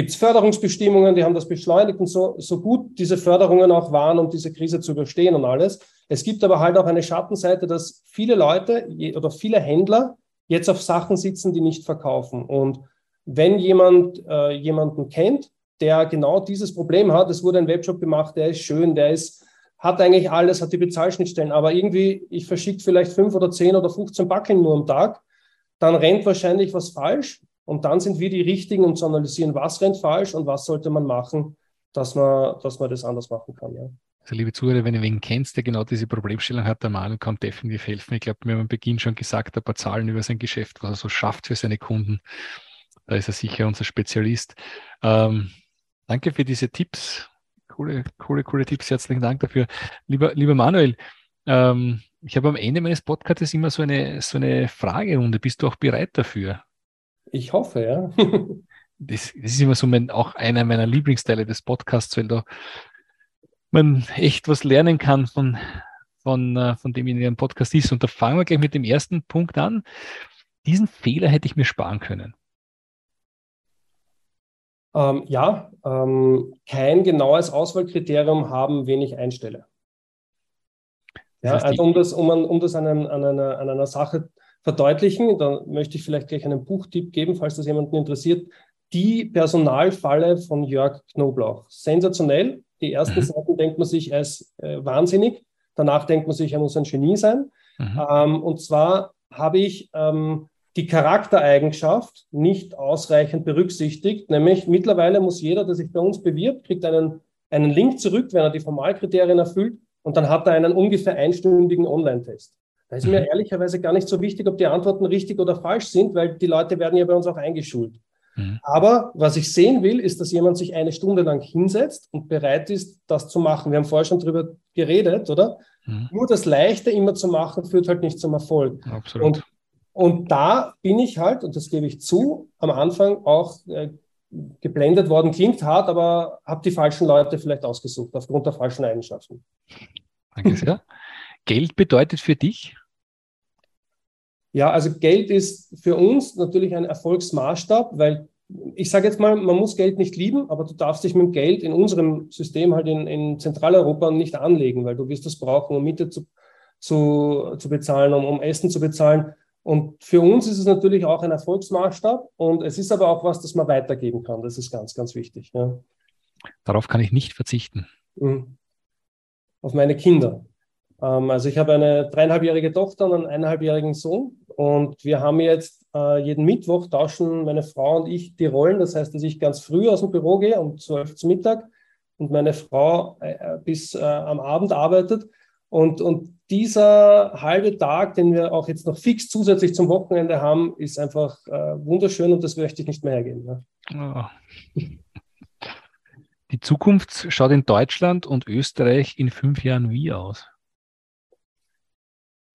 gibt es Förderungsbestimmungen, die haben das beschleunigt und so, so gut diese Förderungen auch waren, um diese Krise zu überstehen und alles. Es gibt aber halt auch eine Schattenseite, dass viele Leute oder viele Händler jetzt auf Sachen sitzen, die nicht verkaufen. Und wenn jemand äh, jemanden kennt, der genau dieses Problem hat, es wurde ein Webshop gemacht, der ist schön, der ist, hat eigentlich alles, hat die Bezahlschnittstellen, aber irgendwie, ich verschicke vielleicht fünf oder zehn oder 15 Backeln nur am Tag, dann rennt wahrscheinlich was falsch und dann sind wir die Richtigen, um zu analysieren, was rennt falsch und was sollte man machen, dass man, dass man das anders machen kann. Ja. Also liebe Zuhörer, wenn ihr wen kennst, der genau diese Problemstellung hat, der Manu kann definitiv helfen. Ich glaube, wir haben am Beginn schon gesagt, ein paar Zahlen über sein Geschäft, was er so schafft für seine Kunden. Da ist er sicher unser Spezialist. Ähm, danke für diese Tipps. Coole, coole, coole Tipps. Herzlichen Dank dafür. Lieber, lieber Manuel, ähm, ich habe am Ende meines Podcasts immer so eine, so eine Fragerunde. Bist du auch bereit dafür? Ich hoffe, ja. das, das, ist immer so mein, auch einer meiner Lieblingsteile des Podcasts, weil da man echt was lernen kann von, von, äh, von dem in Ihrem Podcast ist. Und da fangen wir gleich mit dem ersten Punkt an. Diesen Fehler hätte ich mir sparen können. Ähm, ja, ähm, kein genaues Auswahlkriterium haben, wen ich einstelle. Ja, also um das, um, um das an, einer, an, einer, an einer Sache verdeutlichen, dann möchte ich vielleicht gleich einen Buchtipp geben, falls das jemanden interessiert. Die Personalfalle von Jörg Knoblauch. Sensationell. Die ersten mhm. Seiten denkt man sich, er ist äh, wahnsinnig. Danach denkt man sich, er muss ein Genie sein. Mhm. Ähm, und zwar habe ich ähm, die Charaktereigenschaft nicht ausreichend berücksichtigt. Nämlich mittlerweile muss jeder, der sich bei uns bewirbt, kriegt einen, einen Link zurück, wenn er die Formalkriterien erfüllt. Und dann hat er einen ungefähr einstündigen Online-Test. Da ist mir mhm. ehrlicherweise gar nicht so wichtig, ob die Antworten richtig oder falsch sind, weil die Leute werden ja bei uns auch eingeschult. Mhm. Aber was ich sehen will, ist, dass jemand sich eine Stunde lang hinsetzt und bereit ist, das zu machen. Wir haben vorher schon darüber geredet, oder? Mhm. Nur das Leichte immer zu machen, führt halt nicht zum Erfolg. Absolut. Und und da bin ich halt, und das gebe ich zu, am Anfang auch äh, geblendet worden. Klingt hart, aber habe die falschen Leute vielleicht ausgesucht, aufgrund der falschen Eigenschaften. Danke sehr. Geld bedeutet für dich? Ja, also Geld ist für uns natürlich ein Erfolgsmaßstab, weil ich sage jetzt mal, man muss Geld nicht lieben, aber du darfst dich mit Geld in unserem System halt in, in Zentraleuropa nicht anlegen, weil du wirst das brauchen, um Miete zu, zu, zu bezahlen, um, um Essen zu bezahlen. Und für uns ist es natürlich auch ein Erfolgsmaßstab und es ist aber auch was, das man weitergeben kann. Das ist ganz, ganz wichtig. Ja. Darauf kann ich nicht verzichten. Mhm. Auf meine Kinder. Ähm, also ich habe eine dreieinhalbjährige Tochter und einen eineinhalbjährigen Sohn und wir haben jetzt äh, jeden Mittwoch tauschen meine Frau und ich die Rollen. Das heißt, dass ich ganz früh aus dem Büro gehe, um zwölf zu Mittag und meine Frau äh, bis äh, am Abend arbeitet. Und, und dieser halbe Tag, den wir auch jetzt noch fix zusätzlich zum Wochenende haben, ist einfach äh, wunderschön und das möchte ich nicht mehr hergeben. Oh. Die Zukunft schaut in Deutschland und Österreich in fünf Jahren wie aus?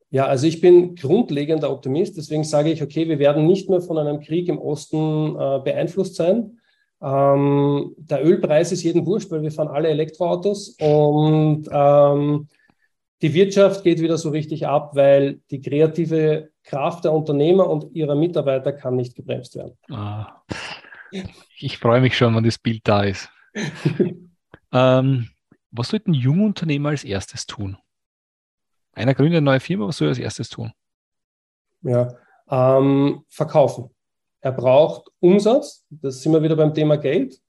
Ja, also ich bin grundlegender Optimist, deswegen sage ich, okay, wir werden nicht mehr von einem Krieg im Osten äh, beeinflusst sein. Ähm, der Ölpreis ist jeden Wurscht, weil wir fahren alle Elektroautos und ähm, die Wirtschaft geht wieder so richtig ab, weil die kreative Kraft der Unternehmer und ihrer Mitarbeiter kann nicht gebremst werden. Ah, ich freue mich schon, wenn das Bild da ist. ähm, was sollten junge Unternehmer als erstes tun? Einer gründet eine neue Firma, was soll er als erstes tun? Ja, ähm, verkaufen. Er braucht Umsatz, das sind wir wieder beim Thema Geld.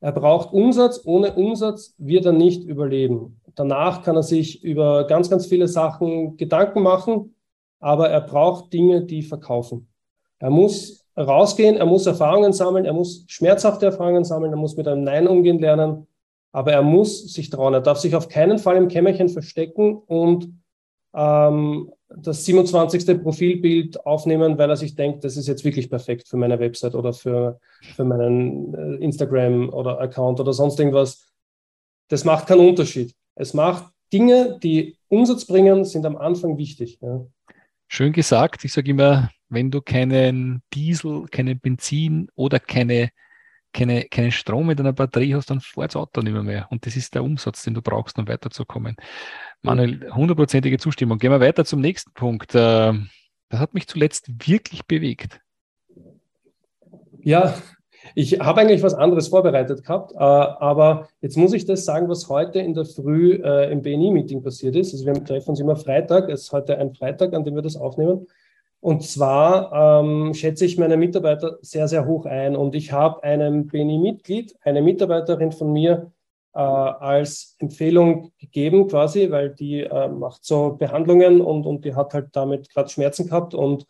Er braucht Umsatz, ohne Umsatz wird er nicht überleben. Danach kann er sich über ganz, ganz viele Sachen Gedanken machen, aber er braucht Dinge, die verkaufen. Er muss rausgehen, er muss Erfahrungen sammeln, er muss schmerzhafte Erfahrungen sammeln, er muss mit einem Nein umgehen lernen, aber er muss sich trauen. Er darf sich auf keinen Fall im Kämmerchen verstecken und ähm, das 27. Profilbild aufnehmen, weil er sich denkt, das ist jetzt wirklich perfekt für meine Website oder für, für meinen äh, Instagram oder Account oder sonst irgendwas. Das macht keinen Unterschied. Es macht Dinge, die Umsatz bringen, sind am Anfang wichtig. Ja. Schön gesagt. Ich sage immer, wenn du keinen Diesel, keinen Benzin oder keine, keine, keinen Strom mit einer Batterie hast, dann fährt das Auto nicht mehr, mehr. Und das ist der Umsatz, den du brauchst, um weiterzukommen. Manuel, hundertprozentige Zustimmung. Gehen wir weiter zum nächsten Punkt. Das hat mich zuletzt wirklich bewegt. Ja, ich habe eigentlich was anderes vorbereitet gehabt, äh, aber jetzt muss ich das sagen, was heute in der Früh äh, im BNI-Meeting passiert ist. Also wir treffen uns immer Freitag, es ist heute ein Freitag, an dem wir das aufnehmen. Und zwar ähm, schätze ich meine Mitarbeiter sehr, sehr hoch ein. Und ich habe einem BNI-Mitglied, eine Mitarbeiterin von mir, äh, als Empfehlung gegeben, quasi, weil die äh, macht so Behandlungen und, und die hat halt damit gerade Schmerzen gehabt und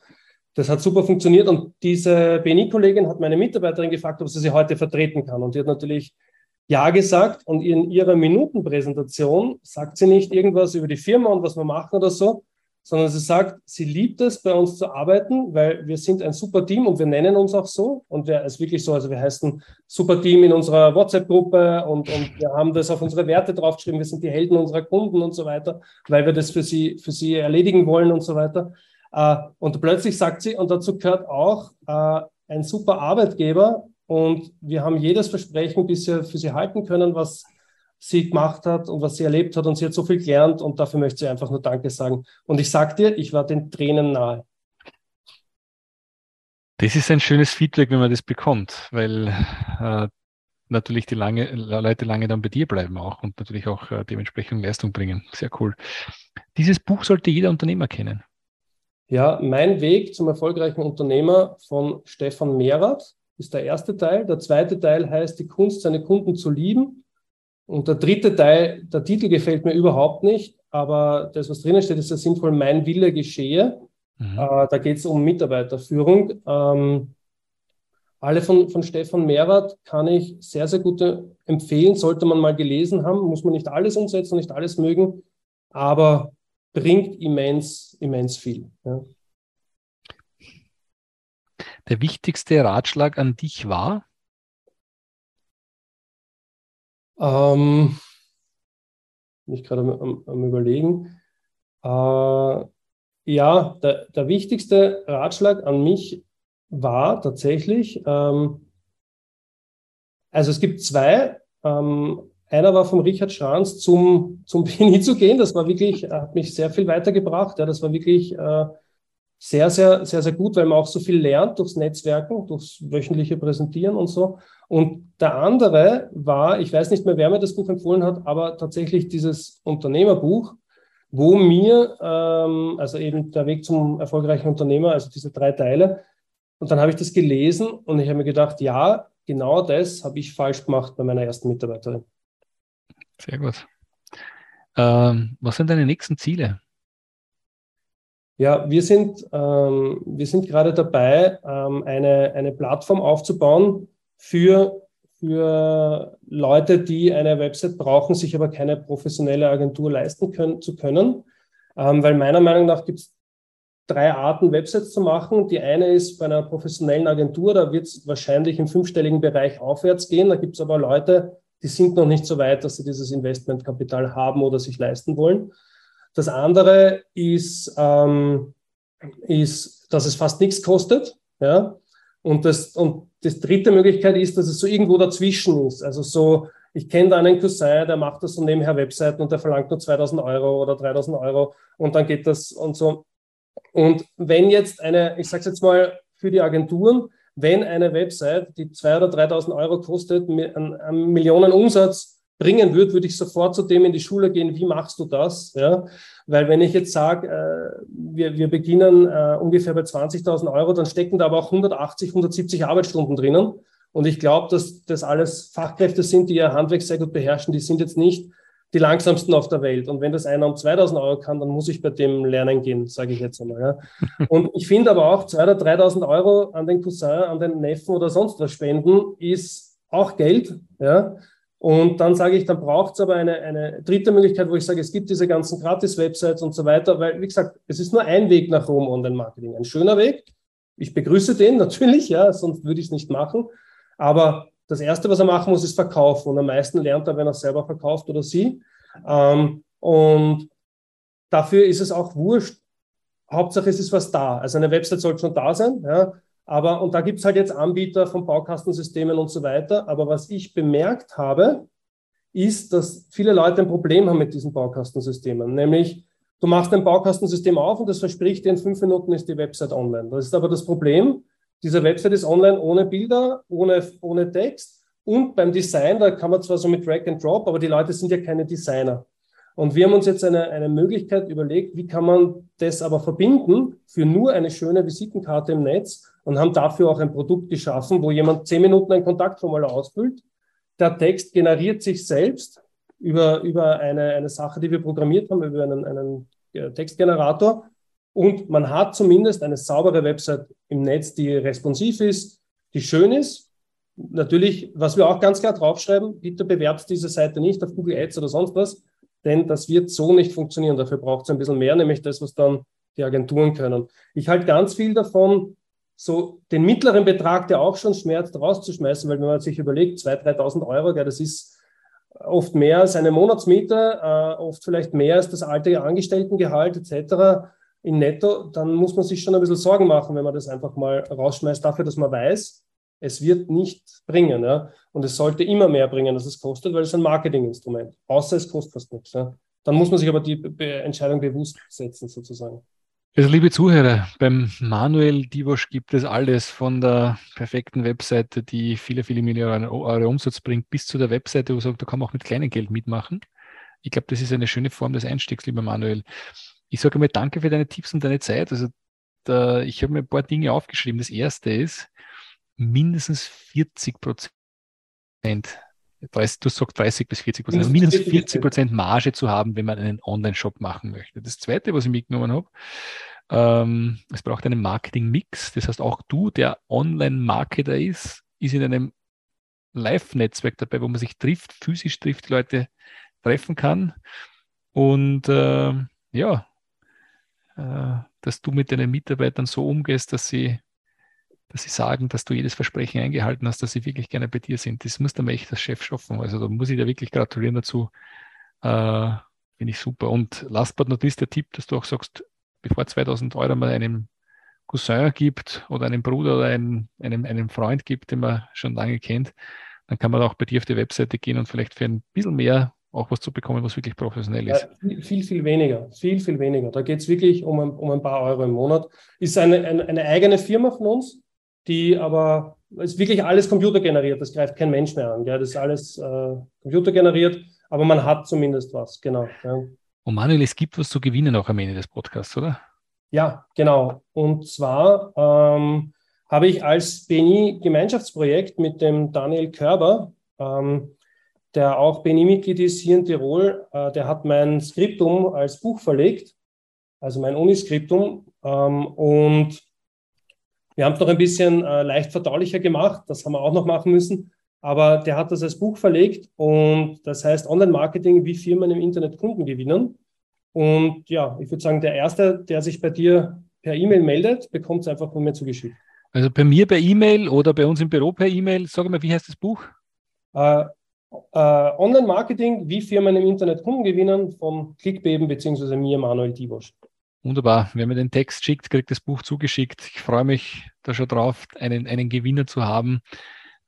das hat super funktioniert und diese BNI-Kollegin hat meine Mitarbeiterin gefragt, ob sie sie heute vertreten kann. Und die hat natürlich Ja gesagt und in ihrer Minutenpräsentation sagt sie nicht irgendwas über die Firma und was wir machen oder so, sondern sie sagt, sie liebt es, bei uns zu arbeiten, weil wir sind ein super Team und wir nennen uns auch so. Und wir ist wirklich so, also wir heißen super Team in unserer WhatsApp-Gruppe und, und wir haben das auf unsere Werte draufgeschrieben, wir sind die Helden unserer Kunden und so weiter, weil wir das für sie, für sie erledigen wollen und so weiter. Äh, und plötzlich sagt sie, und dazu gehört auch, äh, ein super Arbeitgeber und wir haben jedes Versprechen bisher für sie halten können, was sie gemacht hat und was sie erlebt hat und sie hat so viel gelernt und dafür möchte sie einfach nur Danke sagen. Und ich sag dir, ich war den Tränen nahe. Das ist ein schönes Feedback, wenn man das bekommt, weil äh, natürlich die lange, Leute lange dann bei dir bleiben auch und natürlich auch äh, dementsprechend Leistung bringen. Sehr cool. Dieses Buch sollte jeder Unternehmer kennen. Ja, mein Weg zum erfolgreichen Unternehmer von Stefan Mehrath ist der erste Teil. Der zweite Teil heißt die Kunst, seine Kunden zu lieben. Und der dritte Teil, der Titel gefällt mir überhaupt nicht, aber das, was drinnen steht, ist ja sinnvoll, mein Wille geschehe. Mhm. Äh, da geht es um Mitarbeiterführung. Ähm, alle von, von Stefan Mehrath kann ich sehr, sehr gut empfehlen, sollte man mal gelesen haben, muss man nicht alles umsetzen, nicht alles mögen, aber bringt immens, immens viel. Ja. Der wichtigste Ratschlag an dich war? Ähm, bin ich gerade am, am, Überlegen. Äh, ja, der, der wichtigste Ratschlag an mich war tatsächlich, ähm, also es gibt zwei. Ähm, einer war vom Richard Schranz zum, zum BNI zu gehen. Das war wirklich, hat mich sehr viel weitergebracht. Ja, das war wirklich äh, sehr, sehr, sehr, sehr gut, weil man auch so viel lernt durchs Netzwerken, durchs wöchentliche Präsentieren und so. Und der andere war, ich weiß nicht mehr, wer mir das Buch empfohlen hat, aber tatsächlich dieses Unternehmerbuch, wo mir, ähm, also eben der Weg zum erfolgreichen Unternehmer, also diese drei Teile, und dann habe ich das gelesen und ich habe mir gedacht, ja, genau das habe ich falsch gemacht bei meiner ersten Mitarbeiterin. Sehr gut. Ähm, was sind deine nächsten Ziele? Ja, wir sind, ähm, wir sind gerade dabei, ähm, eine, eine Plattform aufzubauen für, für Leute, die eine Website brauchen, sich aber keine professionelle Agentur leisten können, zu können. Ähm, weil meiner Meinung nach gibt es drei Arten, Websites zu machen. Die eine ist bei einer professionellen Agentur, da wird es wahrscheinlich im fünfstelligen Bereich aufwärts gehen. Da gibt es aber Leute, die sind noch nicht so weit, dass sie dieses Investmentkapital haben oder sich leisten wollen. Das andere ist, ähm, ist dass es fast nichts kostet. Ja? Und, das, und das dritte Möglichkeit ist, dass es so irgendwo dazwischen ist. Also so, ich kenne da einen Cousin, der macht das so nebenher Webseiten und der verlangt nur 2000 Euro oder 3000 Euro und dann geht das und so. Und wenn jetzt eine, ich sage es jetzt mal für die Agenturen, wenn eine Website, die 2.000 oder 3.000 Euro kostet, einen, einen Millionen Umsatz bringen würde, würde ich sofort zu dem in die Schule gehen, wie machst du das? Ja? Weil wenn ich jetzt sage, äh, wir, wir beginnen äh, ungefähr bei 20.000 Euro, dann stecken da aber auch 180, 170 Arbeitsstunden drinnen. Und ich glaube, dass das alles Fachkräfte sind, die ihr Handwerk sehr gut beherrschen. Die sind jetzt nicht die langsamsten auf der Welt. Und wenn das einer um 2000 Euro kann, dann muss ich bei dem lernen gehen, sage ich jetzt einmal. Ja. Und ich finde aber auch 2.000 oder 3.000 Euro an den Cousin, an den Neffen oder sonst was spenden, ist auch Geld. Ja. Und dann sage ich, dann braucht es aber eine, eine dritte Möglichkeit, wo ich sage, es gibt diese ganzen Gratis-Websites und so weiter, weil, wie gesagt, es ist nur ein Weg nach Rom Online-Marketing. Ein schöner Weg. Ich begrüße den natürlich, ja, sonst würde ich es nicht machen. Aber das Erste, was er machen muss, ist verkaufen. Und am meisten lernt er, wenn er selber verkauft oder sie. Ähm, und dafür ist es auch wurscht. Hauptsache es ist was da. Also eine Website sollte schon da sein. Ja. Aber, und da gibt es halt jetzt Anbieter von Baukastensystemen und so weiter. Aber was ich bemerkt habe, ist, dass viele Leute ein Problem haben mit diesen Baukastensystemen. Nämlich, du machst ein Baukastensystem auf und das verspricht dir, in fünf Minuten ist die Website online. Das ist aber das Problem. Diese Website ist online ohne Bilder, ohne, ohne Text. Und beim Design, da kann man zwar so mit Drag and Drop, aber die Leute sind ja keine Designer. Und wir haben uns jetzt eine, eine Möglichkeit überlegt, wie kann man das aber verbinden für nur eine schöne Visitenkarte im Netz und haben dafür auch ein Produkt geschaffen, wo jemand zehn Minuten ein Kontaktformular ausfüllt. Der Text generiert sich selbst über, über eine, eine Sache, die wir programmiert haben, über einen, einen äh, Textgenerator. Und man hat zumindest eine saubere Website im Netz, die responsiv ist, die schön ist. Natürlich, was wir auch ganz klar draufschreiben, bitte bewerbt diese Seite nicht auf Google Ads oder sonst was, denn das wird so nicht funktionieren. Dafür braucht es ein bisschen mehr, nämlich das, was dann die Agenturen können. Ich halte ganz viel davon, so den mittleren Betrag, der auch schon schmerzt, rauszuschmeißen, weil wenn man sich überlegt, 2.000, 3.000 Euro, ja, das ist oft mehr als eine Monatsmiete, äh, oft vielleicht mehr als das alte Angestelltengehalt etc. in netto, dann muss man sich schon ein bisschen Sorgen machen, wenn man das einfach mal rausschmeißt, dafür, dass man weiß, es wird nicht bringen. Ja? Und es sollte immer mehr bringen, als es kostet, weil es ein Marketinginstrument. Außer es kostet fast nichts. Ja? Dann muss man sich aber die Entscheidung bewusst setzen, sozusagen. Also liebe Zuhörer, beim Manuel Divosch gibt es alles von der perfekten Webseite, die viele, viele Millionen Euro Umsatz bringt, bis zu der Webseite, wo sagt, da kann man auch mit kleinem Geld mitmachen. Ich glaube, das ist eine schöne Form des Einstiegs, lieber Manuel. Ich sage einmal danke für deine Tipps und deine Zeit. Also da, ich habe mir ein paar Dinge aufgeschrieben. Das erste ist, mindestens 40 Prozent, du sagst 30 bis 40 Prozent, also mindestens 40 Prozent Marge zu haben, wenn man einen Online-Shop machen möchte. Das zweite, was ich mitgenommen habe, ähm, es braucht einen Marketing-Mix. Das heißt, auch du, der Online-Marketer ist, ist in einem Live-Netzwerk dabei, wo man sich trifft, physisch trifft, Leute treffen kann. Und äh, ja, äh, dass du mit deinen Mitarbeitern so umgehst, dass sie, dass sie sagen, dass du jedes Versprechen eingehalten hast, dass sie wirklich gerne bei dir sind. Das muss der echt als Chef schaffen. Also da muss ich dir wirklich gratulieren dazu. Äh, Finde ich super. Und last but not least der Tipp, dass du auch sagst, bevor 2000 Euro mal einem Cousin gibt oder einem Bruder oder einem, einem, einem Freund gibt, den man schon lange kennt, dann kann man auch bei dir auf die Webseite gehen und vielleicht für ein bisschen mehr auch was zu bekommen, was wirklich professionell ist. Ja, viel, viel weniger. Viel, viel weniger. Da geht es wirklich um ein, um ein paar Euro im Monat. Ist eine, eine, eine eigene Firma von uns, die aber ist wirklich alles computergeneriert. Das greift kein Mensch mehr an. Gell? Das ist alles äh, computergeneriert, aber man hat zumindest was. Genau. Ja. Und Manuel, es gibt was zu gewinnen auch am Ende des Podcasts, oder? Ja, genau. Und zwar ähm, habe ich als BNI-Gemeinschaftsprojekt mit dem Daniel Körber ähm, der auch BNI-Mitglied ist hier in Tirol, äh, der hat mein Skriptum als Buch verlegt, also mein Uniskriptum. Ähm, und wir haben es noch ein bisschen äh, leicht verdaulicher gemacht, das haben wir auch noch machen müssen. Aber der hat das als Buch verlegt und das heißt Online-Marketing, wie Firmen im Internet Kunden gewinnen. Und ja, ich würde sagen, der Erste, der sich bei dir per E-Mail meldet, bekommt es einfach von mir zugeschickt. Also bei mir per E-Mail oder bei uns im Büro per E-Mail. Sag mal, wie heißt das Buch? Äh, äh, Online-Marketing, wie Firmen im Internet Kunden gewinnen, von Clickbeben bzw. mir, Manuel Divosch. Wunderbar. Wenn man den Text schickt, kriegt das Buch zugeschickt. Ich freue mich da schon drauf, einen, einen Gewinner zu haben.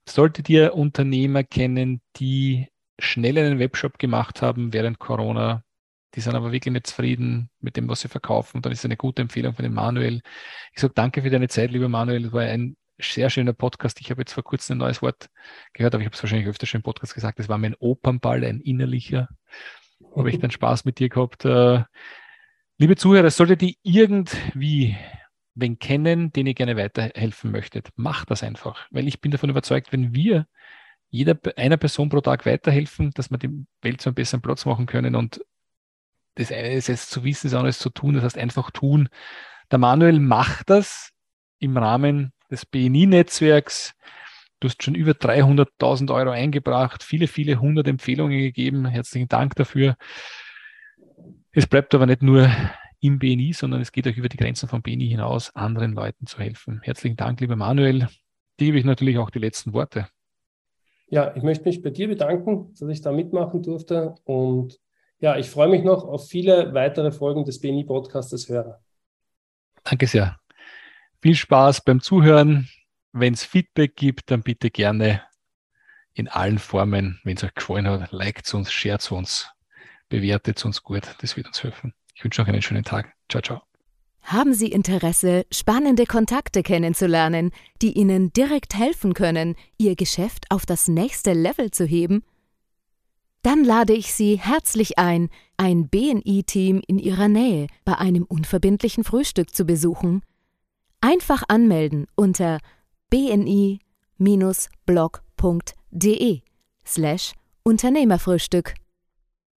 Solltet ihr Unternehmer kennen, die schnell einen Webshop gemacht haben während Corona, die sind aber wirklich nicht zufrieden mit dem, was sie verkaufen, dann ist eine gute Empfehlung von dem Manuel. Ich sage danke für deine Zeit, lieber Manuel. Es war ein sehr schöner Podcast. Ich habe jetzt vor kurzem ein neues Wort gehört, aber ich habe es wahrscheinlich öfter schon im Podcast gesagt. Das war mein Opernball, ein innerlicher. Habe ich dann Spaß mit dir gehabt. Liebe Zuhörer, solltet ihr irgendwie wen kennen, den ihr gerne weiterhelfen möchtet, macht das einfach. Weil ich bin davon überzeugt, wenn wir jeder einer Person pro Tag weiterhelfen, dass wir die Welt zu einem besseren Platz machen können. Und das eine ist jetzt zu wissen, das andere ist zu tun. Das heißt einfach tun. Der Manuel macht das im Rahmen des BNI-Netzwerks. Du hast schon über 300.000 Euro eingebracht, viele, viele hundert Empfehlungen gegeben. Herzlichen Dank dafür. Es bleibt aber nicht nur im BNI, sondern es geht auch über die Grenzen von BNI hinaus, anderen Leuten zu helfen. Herzlichen Dank, lieber Manuel. Dir gebe ich natürlich auch die letzten Worte. Ja, ich möchte mich bei dir bedanken, dass ich da mitmachen durfte. Und ja, ich freue mich noch auf viele weitere Folgen des BNI-Podcastes hören. Danke sehr. Viel Spaß beim Zuhören. Wenn es Feedback gibt, dann bitte gerne in allen Formen. Wenn es euch gefallen hat, liked uns, shared uns, bewertet uns gut. Das wird uns helfen. Ich wünsche euch einen schönen Tag. Ciao, ciao. Haben Sie Interesse, spannende Kontakte kennenzulernen, die Ihnen direkt helfen können, Ihr Geschäft auf das nächste Level zu heben? Dann lade ich Sie herzlich ein, ein BNI-Team in Ihrer Nähe bei einem unverbindlichen Frühstück zu besuchen. Einfach anmelden unter bni-blog.de slash Unternehmerfrühstück.